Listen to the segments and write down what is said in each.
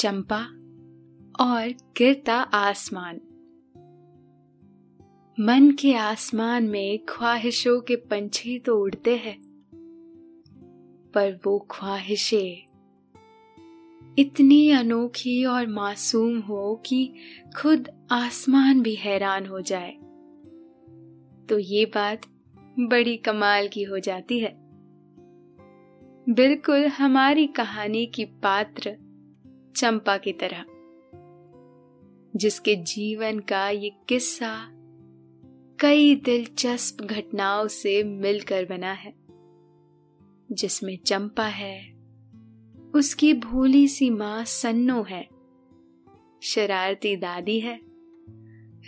चंपा और गिरता आसमान। मन के आसमान में ख्वाहिशों के पंछी तो उड़ते हैं, पर वो ख्वाहिशें इतनी अनोखी और मासूम हो कि खुद आसमान भी हैरान हो जाए। तो ये बात बड़ी कमाल की हो जाती है। बिल्कुल हमारी कहानी की पात्र चंपा की तरह। जिसके जीवन का ये किस्सा कई दिलचस्प घटनाओं से मिलकर बना है। जिसमें चंपा है, उसकी भोली सी माँ सन्नो है, शरारती दादी है,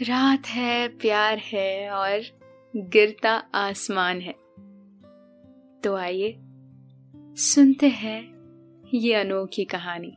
रात है, प्यार है और गिरता आसमान है। तो आइए, सुनते हैं ये अनोखी कहानी।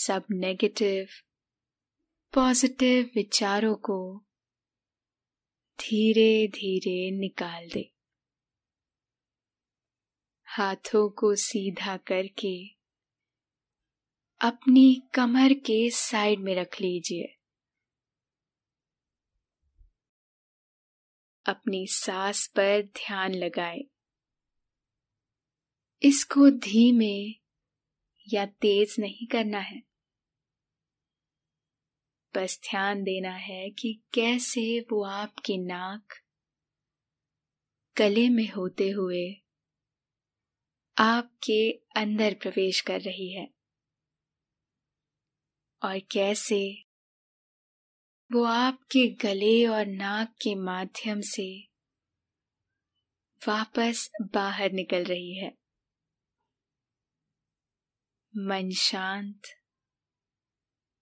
सब नेगेटिव पॉजिटिव विचारों को धीरे धीरे निकाल दे। हाथों को सीधा करके अपनी कमर के साइड में रख लीजिए। अपनी सांस पर ध्यान लगाए। इसको धीमे या तेज नहीं करना है। बस ध्यान देना है कि कैसे वो आपकी नाक गले में होते हुए आपके अंदर प्रवेश कर रही है। और कैसे वो आपके गले और नाक के माध्यम से वापस बाहर निकल रही है। मन शांत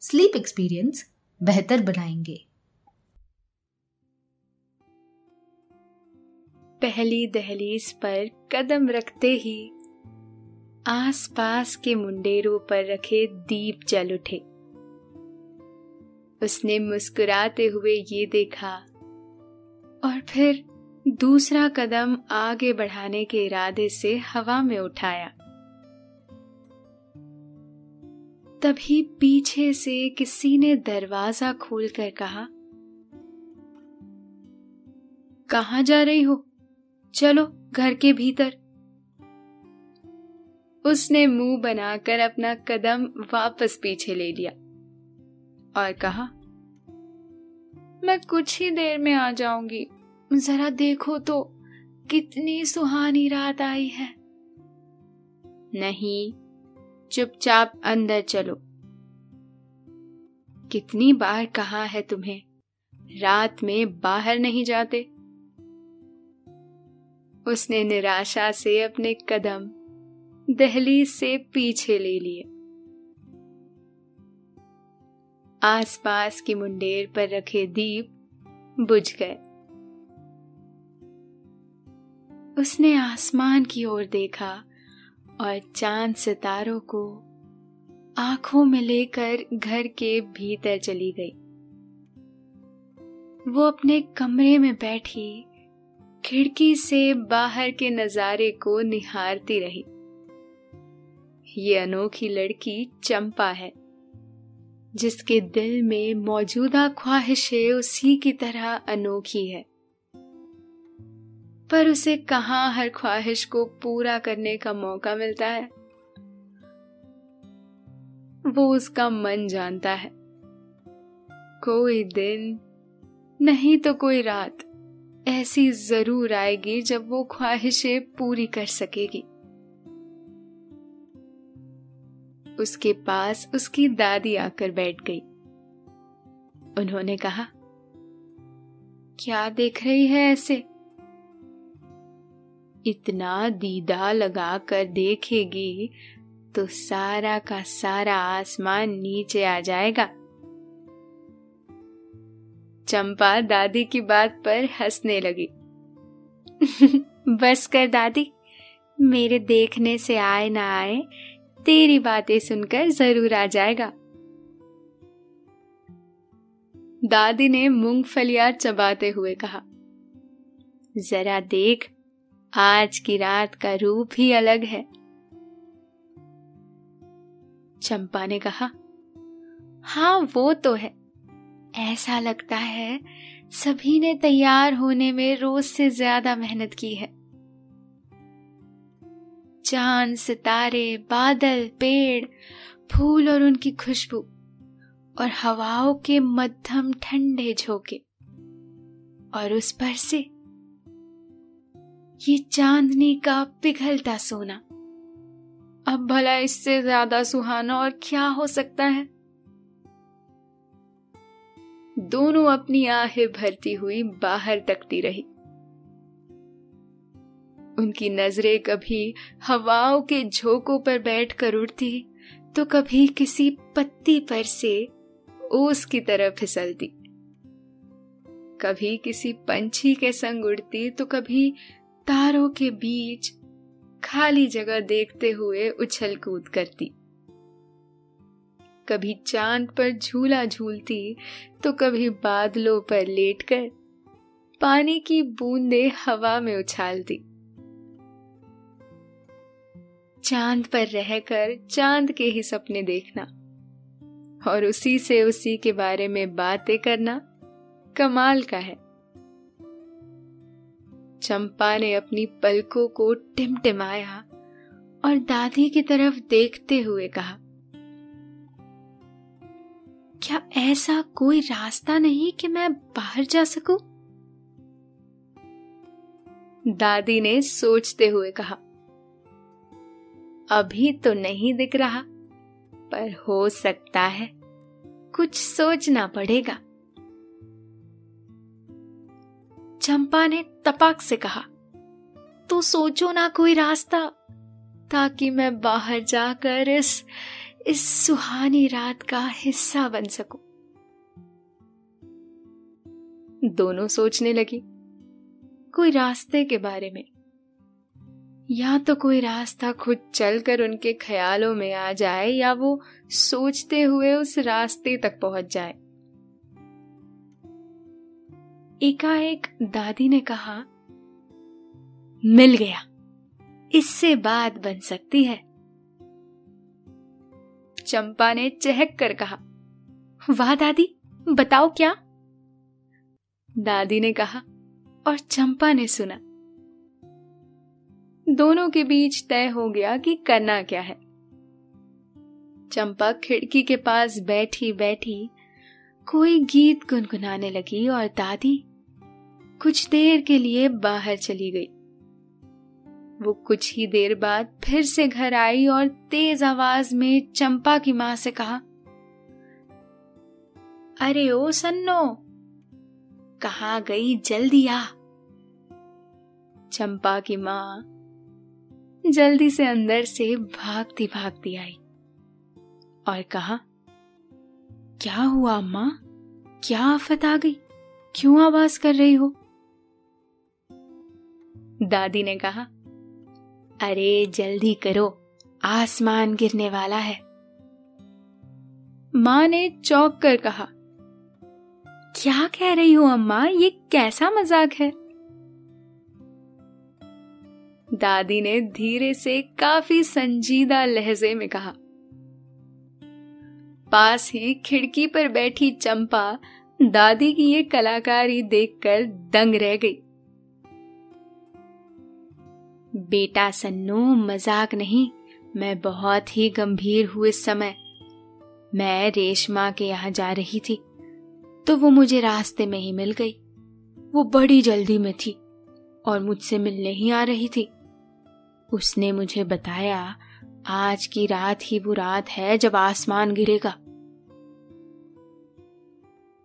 स्लीप एक्सपीरियंस बेहतर बनाएँगे। पहली दहलीज पर कदम रखते ही आसपास के मुंडेरों पर रखे दीप जल उठे। उसने मुस्कुराते हुए ये देखा और फिर दूसरा कदम आगे बढ़ाने के इरादे से हवा में उठाया। तभी पीछे से किसी ने दरवाज़ा खोलकर कहा कहा जा रही हो? चलो, घर के भीतर. उसने मुँह बनाकर अपना कदम वापस पीछे ले लिया और कहा, मैं कुछ ही देर में आ जाऊँगी। जरा देखो तो कितनी सुहानी रात आई है। नहीं चुपचाप अंदर चलो। कितनी बार कहा है तुम्हें, रात में बाहर नहीं जाते? उसने निराशा से अपने कदम दहलीज से पीछे ले लिए। आसपास की मुंडेर पर रखे दीप बुझ गए। उसने आसमान की ओर देखा। और चाँद सितारों को आँखों में लेकर घर के भीतर चली गई। वो अपने कमरे में बैठी खिड़की से बाहर के नजारे को निहारती रही। ये अनोखी लड़की चंपा है, जिसके दिल में मौजूदा ख्वाहिशें उसी की तरह अनोखी है। पर उसे कहाँ हर ख्वाहिश को पूरा करने का मौका मिलता है? वो उसका मन जानता है। कोई दिन, नहीं तो कोई रात, ऐसी ज़रूर आएगी जब वो ख्वाहिशें पूरी कर सकेगी। उसके पास उसकी दादी आकर बैठ गई। उन्होंने कहा, क्या देख रही है ऐसे? इतना दीदा लगा कर देखेगी तो सारा का सारा आसमान नीचे आ जाएगा। चंपा दादी की बात पर हंसने लगी। बस कर दादी, मेरे देखने से आए ना आए, तेरी बातें सुनकर ज़रूर आ जाएगा। दादी ने मूंगफलियाँ चबाते हुए कहा, जरा देख आज की रात का रूप ही अलग है। चंपा ने कहा हाँ वो तो है। ऐसा लगता है सभी ने तैयार होने में रोज से ज़्यादा मेहनत की है। चाँद, सितारे, बादल, पेड़, फूल और उनकी खुशबू और हवाओं के मध्यम ठंडे झोंके और उस पर से ये चांदनी का पिघलता सोना। अब भला इससे ज़्यादा सुहाना और क्या हो सकता है? दोनों अपनी आहें भरती हुई बाहर तकती रही। उनकी नज़रें कभी हवाओं के झोंकों पर बैठकर उड़ती तो कभी किसी पत्ती पर से ओस की तरह फिसलती। कभी किसी पंछी के संग उड़ती तो कभी तारों के बीच खाली जगह देखते हुए उछल कूद करती। कभी चाँद पर झूला झूलती तो कभी बादलों पर लेटकर पानी की बूंदे हवा में उछालती। चाँद पर रहकर चाँद के ही सपने देखना और उसी से उसी के बारे में बातें करना कमाल का है। चंपा ने अपनी पलकों को टिमटिमाया और दादी की तरफ़ देखते हुए कहा, क्या ऐसा कोई रास्ता नहीं कि मैं बाहर जा सकूँ? दादी ने सोचते हुए कहा, अभी तो नहीं दिख रहा, पर हो सकता है कुछ सोचना पड़ेगा चंपा ने तपाक से कहा तो सोचो ना कोई रास्ता, ताकि मैं बाहर जाकर इस इस सुहानी रात का हिस्सा बन सकूँ। दोनों सोचने लगी, कोई रास्ते के बारे में या तो कोई रास्ता खुद चलकर उनके ख्यालों में आ जाए, या वो सोचते हुए उस रास्ते तक पहुँच जाए एकाएक दादी ने कहा, मिल गया। इससे बात बन सकती है। चंपा ने चहक कर कहा, वाह दादी, बताओ क्या? दादी ने कहा, और चंपा ने सुना, दोनों के बीच तय हो गया कि करना क्या है चंपा खिड़की के पास बैठी बैठी कोई गीत गुनगुनाने लगी और दादी कुछ देर के लिए बाहर चली गई। वो कुछ ही देर बाद फिर से घर आई और तेज आवाज़ में चंपा की माँ से कहा, अरे ओ सन्नो, कहा गई जल्दी आ? चंपा की माँ जल्दी से अंदर से भागती भागती आई और कहा क्या हुआ अम्मा? क्या आफत आ गई? क्यों आवाज़ कर रही हो? दादी ने कहा, अरे, जल्दी करो, आसमान गिरने वाला है। माँ ने चौंक कर कहा, क्या कह रही हो अम्मा? ये कैसा मज़ाक है? दादी ने धीरे से काफ़ी संजीदा लहजे में कहा पास ही खिड़की पर बैठी चंपा दादी की ये कलाकारी देखकर दंग रह गई। बेटा सन्नू, मज़ाक नहीं, मैं बहुत ही गंभीर हूँ इस समय। मैं रेशमा के यहाँ जा रही थी तो वो मुझे रास्ते में ही मिल गई। वो बड़ी जल्दी में थी और मुझसे मिलने ही आ रही थी। उसने मुझे बताया आज की रात ही वो रात है जब आसमान गिरेगा।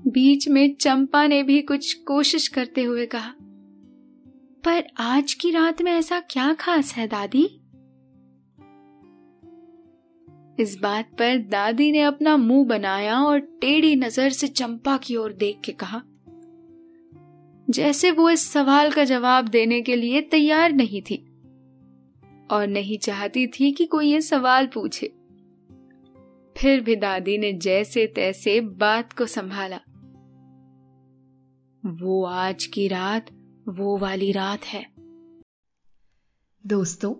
बीच में चंपा ने भी कुछ कोशिश करते हुए कहा, पर आज की रात में ऐसा क्या खास है, दादी? इस बात पर दादी ने अपना मुँह बनाया और टेढ़ी नज़र से चंपा की ओर देख के कहा, जैसे वो इस सवाल का जवाब देने के लिए तैयार नहीं थी और नहीं चाहती थी कि कोई ये सवाल पूछे। फिर भी दादी ने जैसे तैसे बात को संभाला। वो आज की रात, वो वाली रात है। दोस्तों,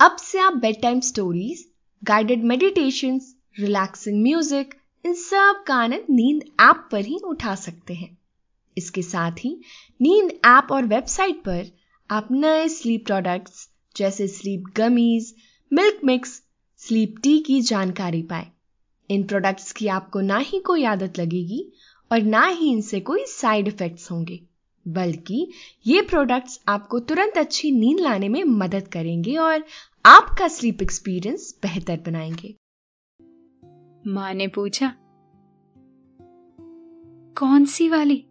अब से आप bed time stories guided meditation relaxing music इन सब का आनंद नींद ऐप पर ही उठा सकते हैं। इसके साथ ही नींद ऐप और वेबसाइट पर आप नए स्लीप प्रोडक्ट्स जैसे sleep gummies milk mix sleep tea की जानकारी पाए। इन प्रोडक्ट्स की आपको ना ही कोई आदत लगेगी और ना ही इनसे कोई साइड इफेक्ट्स होंगे, बल्कि ये प्रोडक्ट्स आपको तुरंत अच्छी नींद लाने में मदद करेंगे और आपका स्लीप एक्सपीरियंस बेहतर बनाएँगे। माँ ने पूछा कौन सी वाली?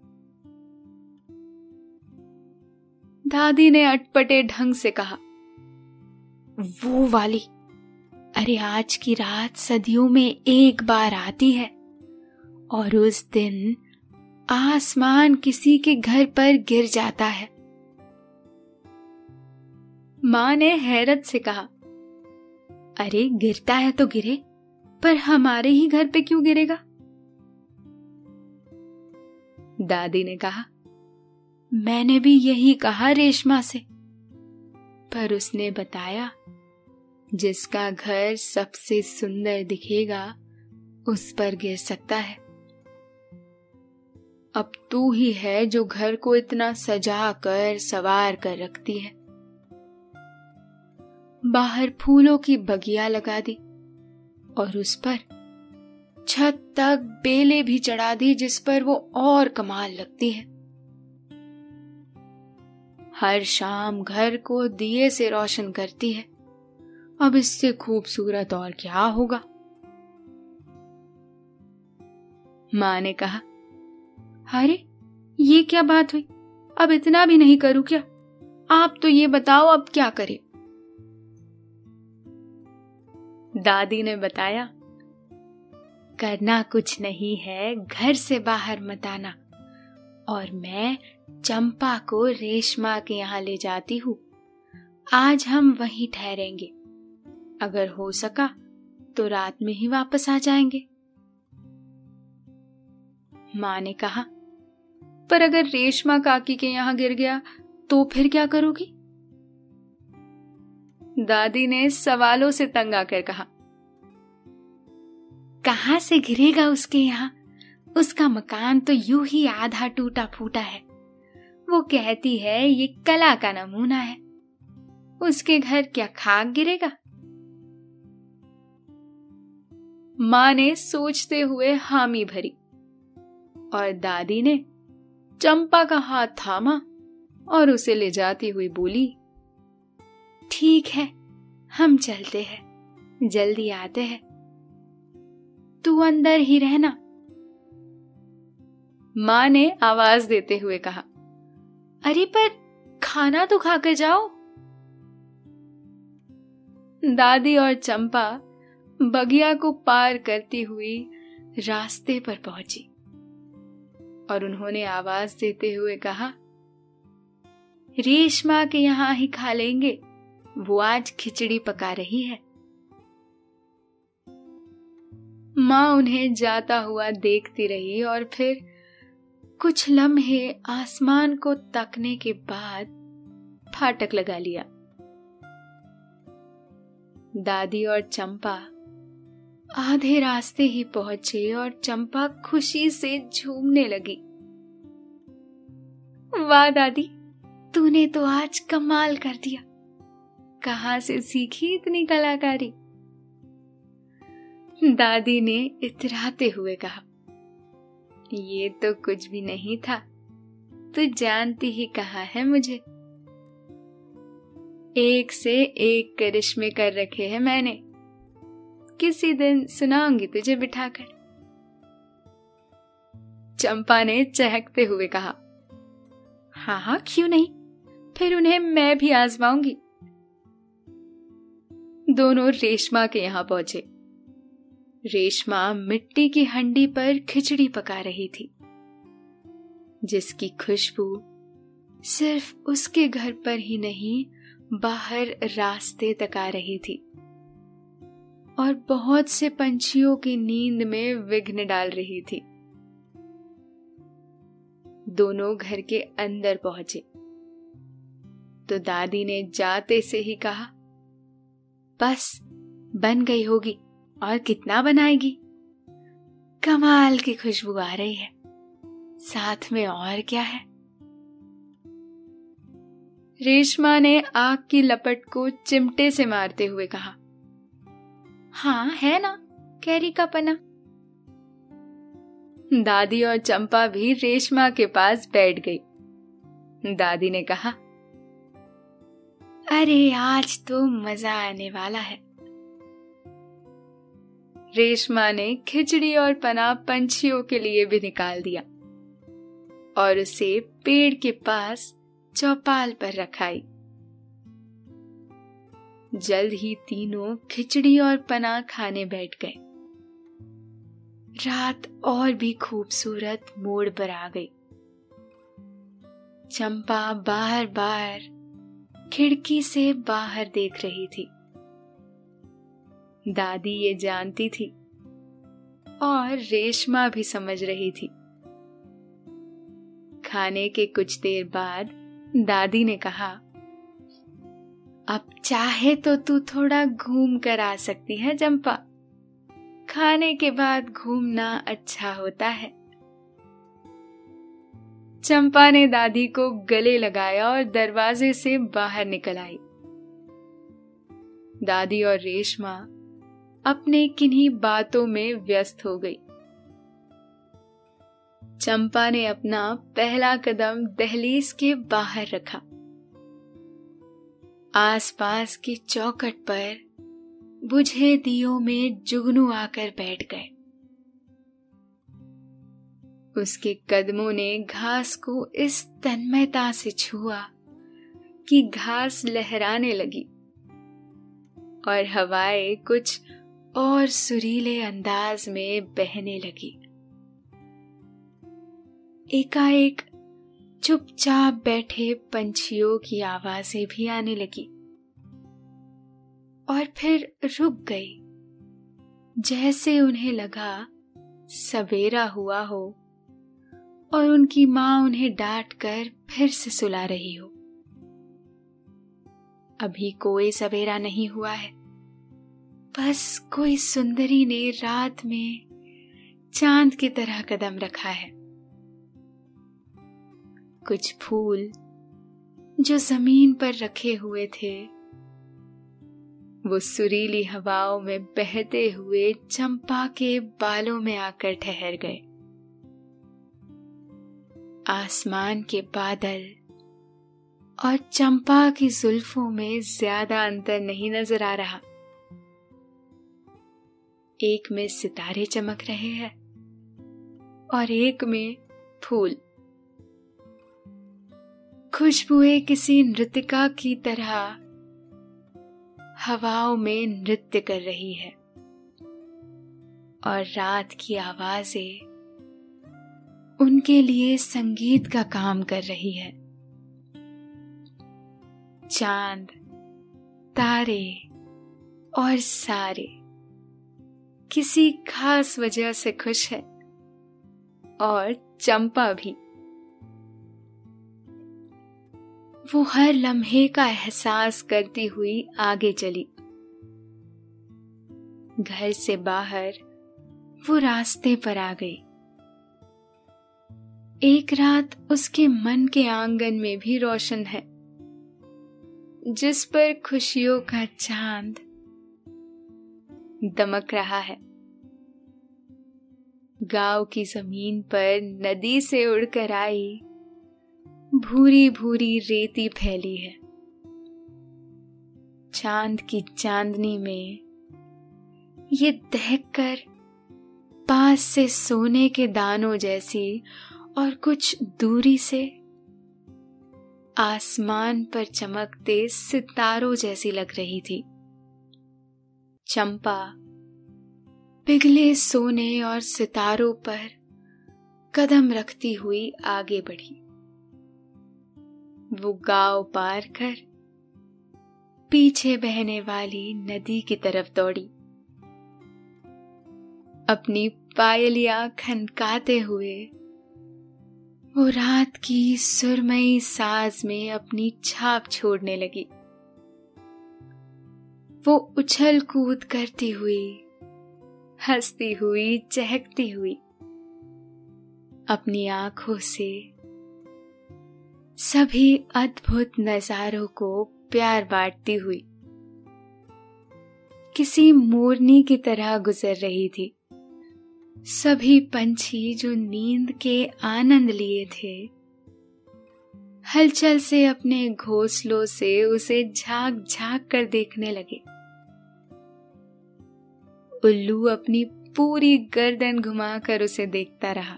दादी ने अटपटे ढंग से कहा वो वाली। अरे आज की रात सदियों में एक बार आती है और उस दिन आसमान किसी के घर पर गिर जाता है। माँ ने हैरत से कहा, अरे, गिरता है तो गिरे, पर हमारे ही घर पे क्यों गिरेगा? दादी ने कहा, मैंने भी यही कहा रेशमा से, पर उसने बताया जिसका घर सबसे सुंदर दिखेगा, उस पर गिर सकता है। अब तू ही है जो घर को इतना सजा कर सवार कर रखती है। बाहर फूलों की बगिया लगा दी और उस पर छत तक बेले भी चढ़ा दी जिस पर वो और कमाल लगती है। हर शाम घर को दिए से रोशन करती है। अब इससे खूबसूरत और क्या होगा? माँ ने कहा, अरे, ये क्या बात हुई? अब इतना भी नहीं करूँ क्या? आप तो ये बताओ, अब क्या करें? दादी ने बताया, करना कुछ नहीं है, घर से बाहर मत आना। और मैं चंपा को रेशमा के यहाँ ले जाती हूँ। आज हम वहीं ठहरेंगे। अगर हो सका तो रात में ही वापस आ जाएँगे। माँ ने कहा, पर अगर रेशमा काकी के यहाँ गिर गया तो फिर क्या करोगी? दादी ने सवालों से तंग आकर कहा, कहाँ से गिरेगा उसके यहाँ? उसका मकान तो यूँ ही आधा टूटा फूटा है। वो कहती है, ये कला का नमूना है। उसके घर क्या खाक गिरेगा? माँ ने सोचते हुए हामी भरी और दादी ने चंपा का हाथ थामा और उसे ले जाती हुई बोली, ठीक है, हम चलते हैं, जल्दी आते हैं। तू अंदर ही रहना माँ ने आवाज़ देते हुए कहा, अरे, पर खाना तो खाकर जाओ दादी और चंपा बगिया को पार करती हुई रास्ते पर पहुँची और उन्होंने आवाज़ देते हुए कहा, रेशमा के यहाँ ही खा लेंगे, वो आज खिचड़ी पका रही है। माँ उन्हें जाता हुआ देखती रही और फिर कुछ लम्हे आसमान को तकने के बाद फाटक लगा लिया। दादी और चंपा आधे रास्ते ही पहुँचे और चंपा खुशी से झूमने लगी। वाह, दादी, तूने तो आज कमाल कर दिया। कहाँ से सीखी इतनी कलाकारी? दादी ने इतराते हुए कहा, ये तो कुछ भी नहीं था। तू जानती ही कहा है मुझे? एक से एक करिश्मे कर रखे हैं मैंने। किसी दिन सुनाऊँगी तुझे बिठाकर। चंपा ने चहकते हुए कहा हाँ हाँ क्यों नहीं? फिर उन्हें मैं भी आजमाऊँगी। दोनों रेशमा के यहाँ पहुँचे। रेशमा मिट्टी की हंडी पर खिचड़ी पका रही थी, जिसकी खुशबू सिर्फ़ उसके घर पर ही नहीं, बाहर रास्ते तक आ रही थी। और बहुत से पंछियों की नींद में विघ्न डाल रही थी। दोनों घर के अंदर पहुँचे। तो दादी ने जाते से ही कहा, बस, बन गई होगी और कितना बनाएगी? कमाल की खुशबू आ रही है। साथ में और क्या है? रेशमा ने आग की लपट को चिमटे से मारते हुए कहा हाँ है ना? कैरी का पना। दादी और चंपा भी रेशमा के पास बैठ गई। दादी ने कहा, अरे, आज तो मज़ा आने वाला है। रेशमा ने खिचड़ी और पना पंछियों के लिए भी निकाल दिया और उसे पेड़ के पास चौपाल पर रखाई। जल्द ही तीनों खिचड़ी और पना खाने बैठ गए। रात और भी खूबसूरत मोड़ पर आ गई। चंपा बार बार खिड़की से बाहर देख रही थी। दादी ये जानती थी और रेशमा भी समझ रही थी। खाने के कुछ देर बाद दादी ने कहा अब चाहे तो तू थोड़ा घूम कर आ सकती है चंपा खाने के बाद घूमना अच्छा होता है। चंपा ने दादी को गले लगाया और दरवाजे से बाहर निकल आई। दादी और रेशमा अपने किन्हीं बातों में व्यस्त हो गई। चंपा ने अपना पहला कदम दहलीज के बाहर रखा। आसपास की चौकट पर बुझे दियों में जुगनू आकर बैठ गए। उसके कदमों ने घास को इस तन्मयता से छुआ कि घास लहराने लगी और हवाएँ कुछ और सुरीले अंदाज में बहने लगी। एकाएक चुपचाप बैठे पंछियों की आवाज़ें भी आने लगी। और फिर रुक गई। जैसे उन्हें लगा सवेरा हुआ हो और उनकी माँ उन्हें डांट कर फिर से सुला रही हो। अभी कोई सवेरा नहीं हुआ है। बस कोई सुंदरी ने रात में चाँद की तरह कदम रखा है। कुछ फूल जो ज़मीन पर रखे हुए थे। वो सुरीली हवाओं में बहते हुए चंपा के बालों में आकर ठहर गए। आसमान के बादल और चंपा की जुल्फों में ज़्यादा अंतर नहीं नज़र आ रहा। एक में सितारे चमक रहे हैं और एक में फूल। खुशबुएँ किसी नृतिका की तरह हवाओं में नृत्य कर रही है। और रात की आवाज़ें उनके लिए संगीत का काम कर रही है। चाँद, तारे और सारे किसी खास वजह से खुश है और चंपा भी। वो हर लम्हे का एहसास करती हुई आगे चली। घर से बाहर वो रास्ते पर आ गई। एक रात उसके मन के आँगन में भी रोशन है, जिस पर खुशियों का चाँद दमक रहा है। गाँव की ज़मीन पर नदी से उड़कर आई भूरी भूरी रेती फैली है। चाँद की चांदनी में ये दहक कर पास से सोने के दानों जैसी और कुछ दूरी से आसमान पर चमकते सितारों जैसी लग रही थी। चंपा पिघले सोने और सितारों पर कदम रखती हुई आगे बढ़ी। वो गाँव पार कर पीछे बहने वाली नदी की तरफ़ दौड़ी। अपनी पायलियाँ खनकाते हुए वो रात की सुरमई साज में अपनी छाप छोड़ने लगी। वो उछल कूद करती हुई, हंसती हुई, चहकती हुई अपनी आँखों से सभी अद्भुत नजारों को प्यार बांटती हुई। किसी मोरनी की तरह गुजर रही थी। सभी पंछी जो नींद के आनंद लिए थे, हलचल से अपने घोंसलों से उसे झाँक झाँक कर देखने लगे। उल्लू अपनी पूरी गर्दन घुमाकर उसे देखता रहा।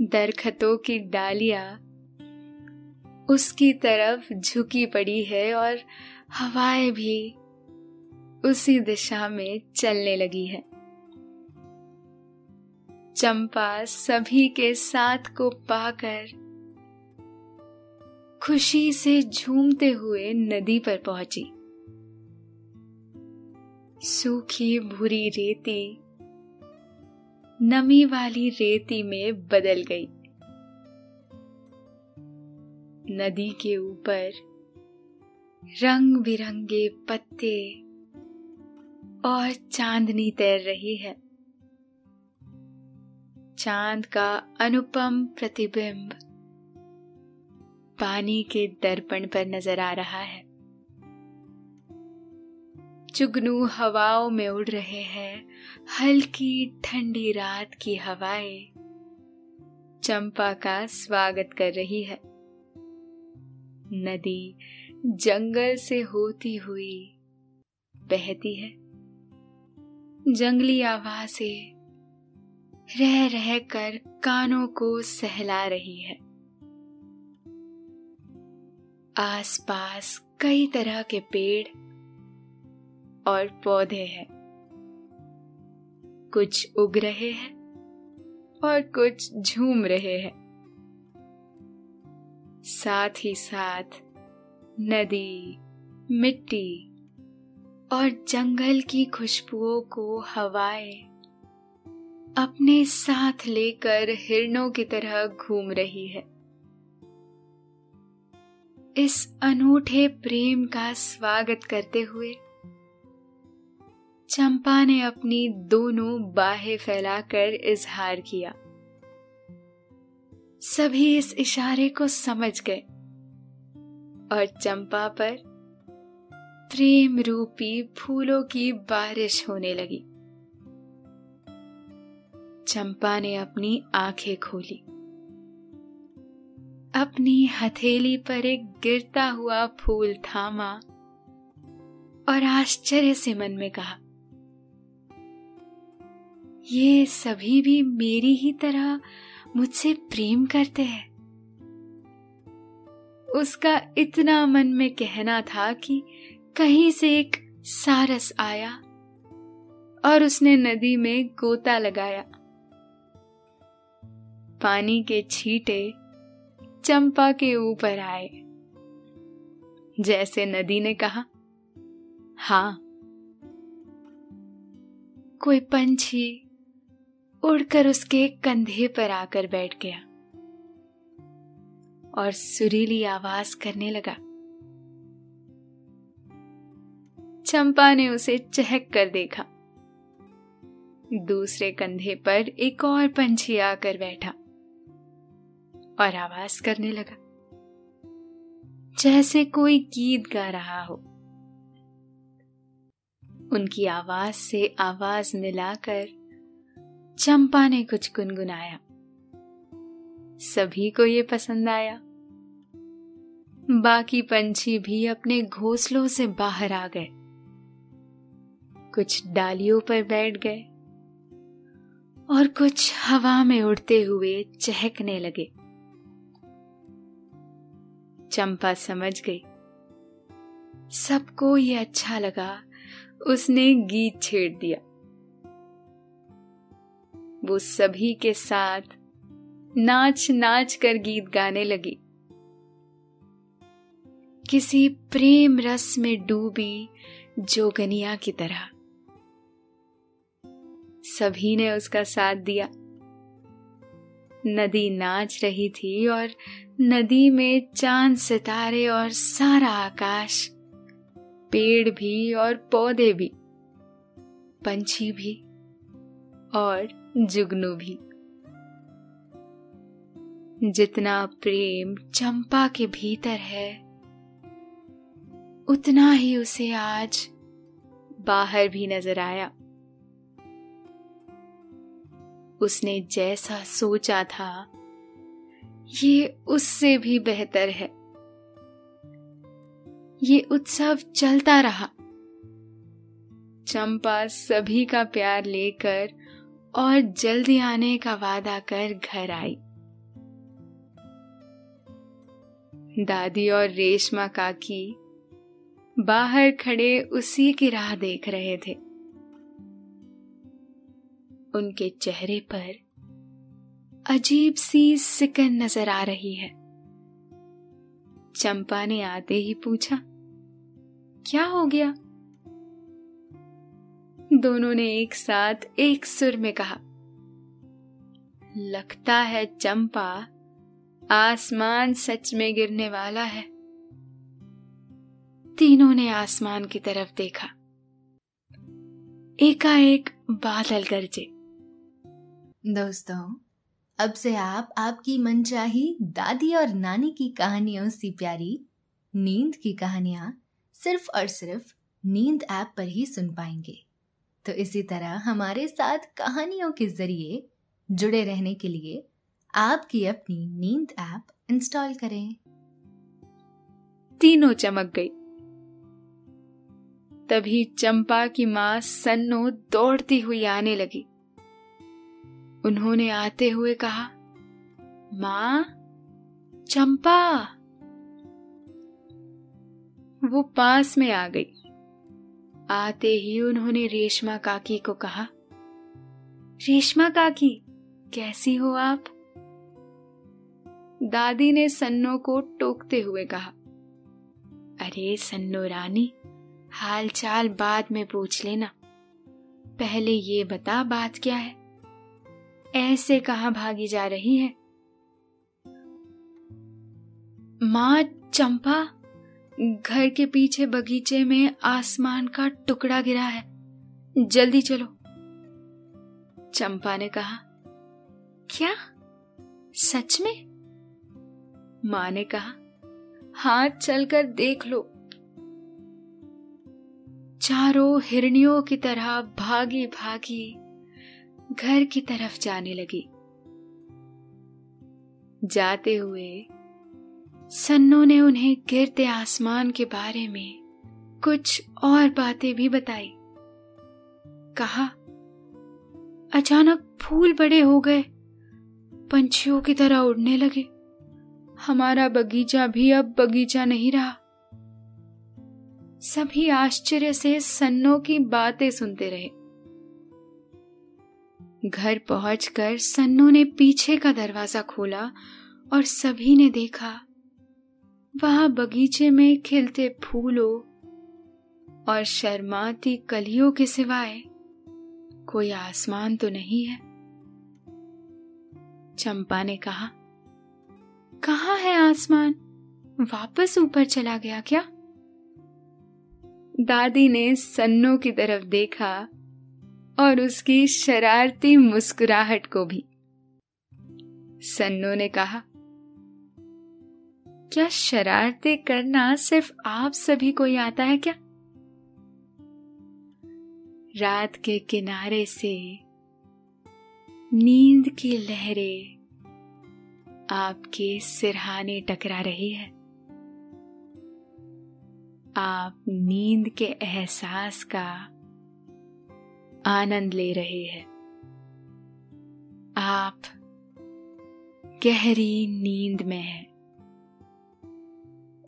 दरखतों की डालियाँ उसकी तरफ़ झुकी पड़ी है और हवाएँ भी उसी दिशा में चलने लगी है। चंपा सभी के साथ को पाकर खुशी से झूमते हुए नदी पर पहुँची। सूखी भूरी रेती नमी वाली रेती में बदल गई। नदी के ऊपर रंग बिरंगे पत्ते और चांदनी तैर रही है। चाँद का अनुपम प्रतिबिंब पानी के दर्पण पर नज़र आ रहा है। जुगनू हवाओं में उड़ रहे हैं, हल्की ठंडी रात की हवाएँ। चंपा का स्वागत कर रही है। नदी जंगल से होती हुई बहती है। जंगली आवाज़ें रह रह कर कानों को सहला रही है। आसपास कई तरह के पेड़ और पौधे हैं। कुछ उग रहे हैं और कुछ झूम रहे हैं। साथ ही साथ नदी, मिट्टी और जंगल की खुशबुओं को हवाएँ अपने साथ लेकर हिरणों की तरह घूम रही है। इस अनूठे प्रेम का स्वागत करते हुए चंपा ने अपनी दोनों बाहें फैलाकर इजहार किया। सभी इस इशारे को समझ गए और चंपा पर प्रेम रूपी फूलों की बारिश होने लगी। चंपा ने अपनी आँखें खोली। अपनी हथेली पर एक गिरता हुआ फूल थामा और आश्चर्य से मन में कहा ये सभी भी मेरी ही तरह मुझसे प्रेम करते हैं। उसका इतना मन में कहना था कि कहीं से एक सारस आया और उसने नदी में गोता लगाया। पानी के छींटे चंपा के ऊपर आए। जैसे नदी ने कहा, हाँ, कोई पंछी उड़कर उसके कंधे पर आकर बैठ गया और सुरीली आवाज़ करने लगा। चंपा ने उसे चहक कर देखा। दूसरे कंधे पर एक और पंछी आकर बैठा और आवाज़ करने लगा, जैसे कोई गीत गा रहा हो। उनकी आवाज़ से आवाज़ मिलाकर चंपा ने कुछ गुनगुनाया। सभी को ये पसंद आया। बाकी पंछी भी अपने घोंसलों से बाहर आ गए। कुछ डालियों पर बैठ गए और कुछ हवा में उड़ते हुए चहकने लगे। चंपा समझ गई। सबको ये अच्छा लगा, उसने गीत छेड़ दिया। वो सभी के साथ नाच नाच कर गीत गाने लगी। किसी प्रेम रस में डूबी जोगनिया की तरह। सभी ने उसका साथ दिया। नदी नाच रही थी और नदी में चाँद, सितारे और सारा आकाश, पेड़ भी और पौधे भी, पंछी भी और जुगनू भी। जितना प्रेम चंपा के भीतर है, उतना ही उसे आज बाहर भी नज़र आया। उसने जैसा सोचा था, ये उससे भी बेहतर है। ये उत्सव चलता रहा। चंपा सभी का प्यार लेकर और जल्दी आने का वादा कर घर आई। दादी और रेशमा काकी बाहर खड़े उसी की राह देख रहे थे। उनके चेहरे पर अजीब सी सिकन नज़र आ रही है। चंपा ने आते ही पूछा, क्या हो गया? दोनों ने एक साथ एक सुर में कहा, लगता है चंपा आसमान सच में गिरने वाला है। तीनों ने आसमान की तरफ़ देखा। एकाएक बादल गरजे। दोस्तों, अब से आप, आपकी मनचाही दादी और नानी की कहानियों से प्यारी नींद की कहानियाँ सिर्फ़ और सिर्फ़ नींद ऐप पर ही सुन पाएँगे। तो इसी तरह हमारे साथ कहानियों के ज़रिए जुड़े रहने के लिए आपकी अपनी नींद ऐप इंस्टॉल करें। तीनों चमक गई। तभी चंपा की माँ सन्नो दौड़ती हुई आने लगी। उन्होंने आते हुए कहा, माँ, चंपा! वो पास में आ गई। आते ही उन्होंने रेशमा काकी को कहा, रेशमा काकी, कैसी हो आप? दादी ने सन्नो को टोकते हुए कहा, अरे सन्नो रानी हाल चाल बाद में पूछ लेना। पहले ये बता बात क्या है? ऐसे कहा भागी जा रही है? माँ, चंपा घर के पीछे बगीचे में आसमान का टुकड़ा गिरा है। जल्दी चलो। चंपा ने कहा, क्या? सच में? माँ ने कहा हाथ चलकर देख लो। चारों हिरणियों की तरह भागी भागी घर की तरफ़ जाने लगी। जाते हुए सन्नो ने उन्हें गिरते आसमान के बारे में कुछ और बातें भी बताई। कहा, अचानक फूल बड़े हो गए, पंछियों की तरह उड़ने लगे। हमारा बगीचा भी अब बगीचा नहीं रहा। सभी आश्चर्य से सन्नो की बातें सुनते रहे। घर पहुंचकर सन्नो ने पीछे का दरवाज़ा खोला और सभी ने देखा वहाँ बगीचे में खिलते फूलों और शर्माती कलियों के सिवाय कोई आसमान तो नहीं है। चंपा ने कहा कहा है आसमान? वापस ऊपर चला गया क्या? दादी ने सन्नो की तरफ़ देखा और उसकी शरारती मुस्कुराहट को भी। सन्नो ने कहा क्या शरारते करना सिर्फ़ आप सभी को ही आता है क्या? रात के किनारे से नींद की लहरें आपके सिरहाने टकरा रही है। आप नींद के एहसास का आनंद ले रहे हैं। आप गहरी नींद में हैं।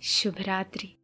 शुभ रात्रि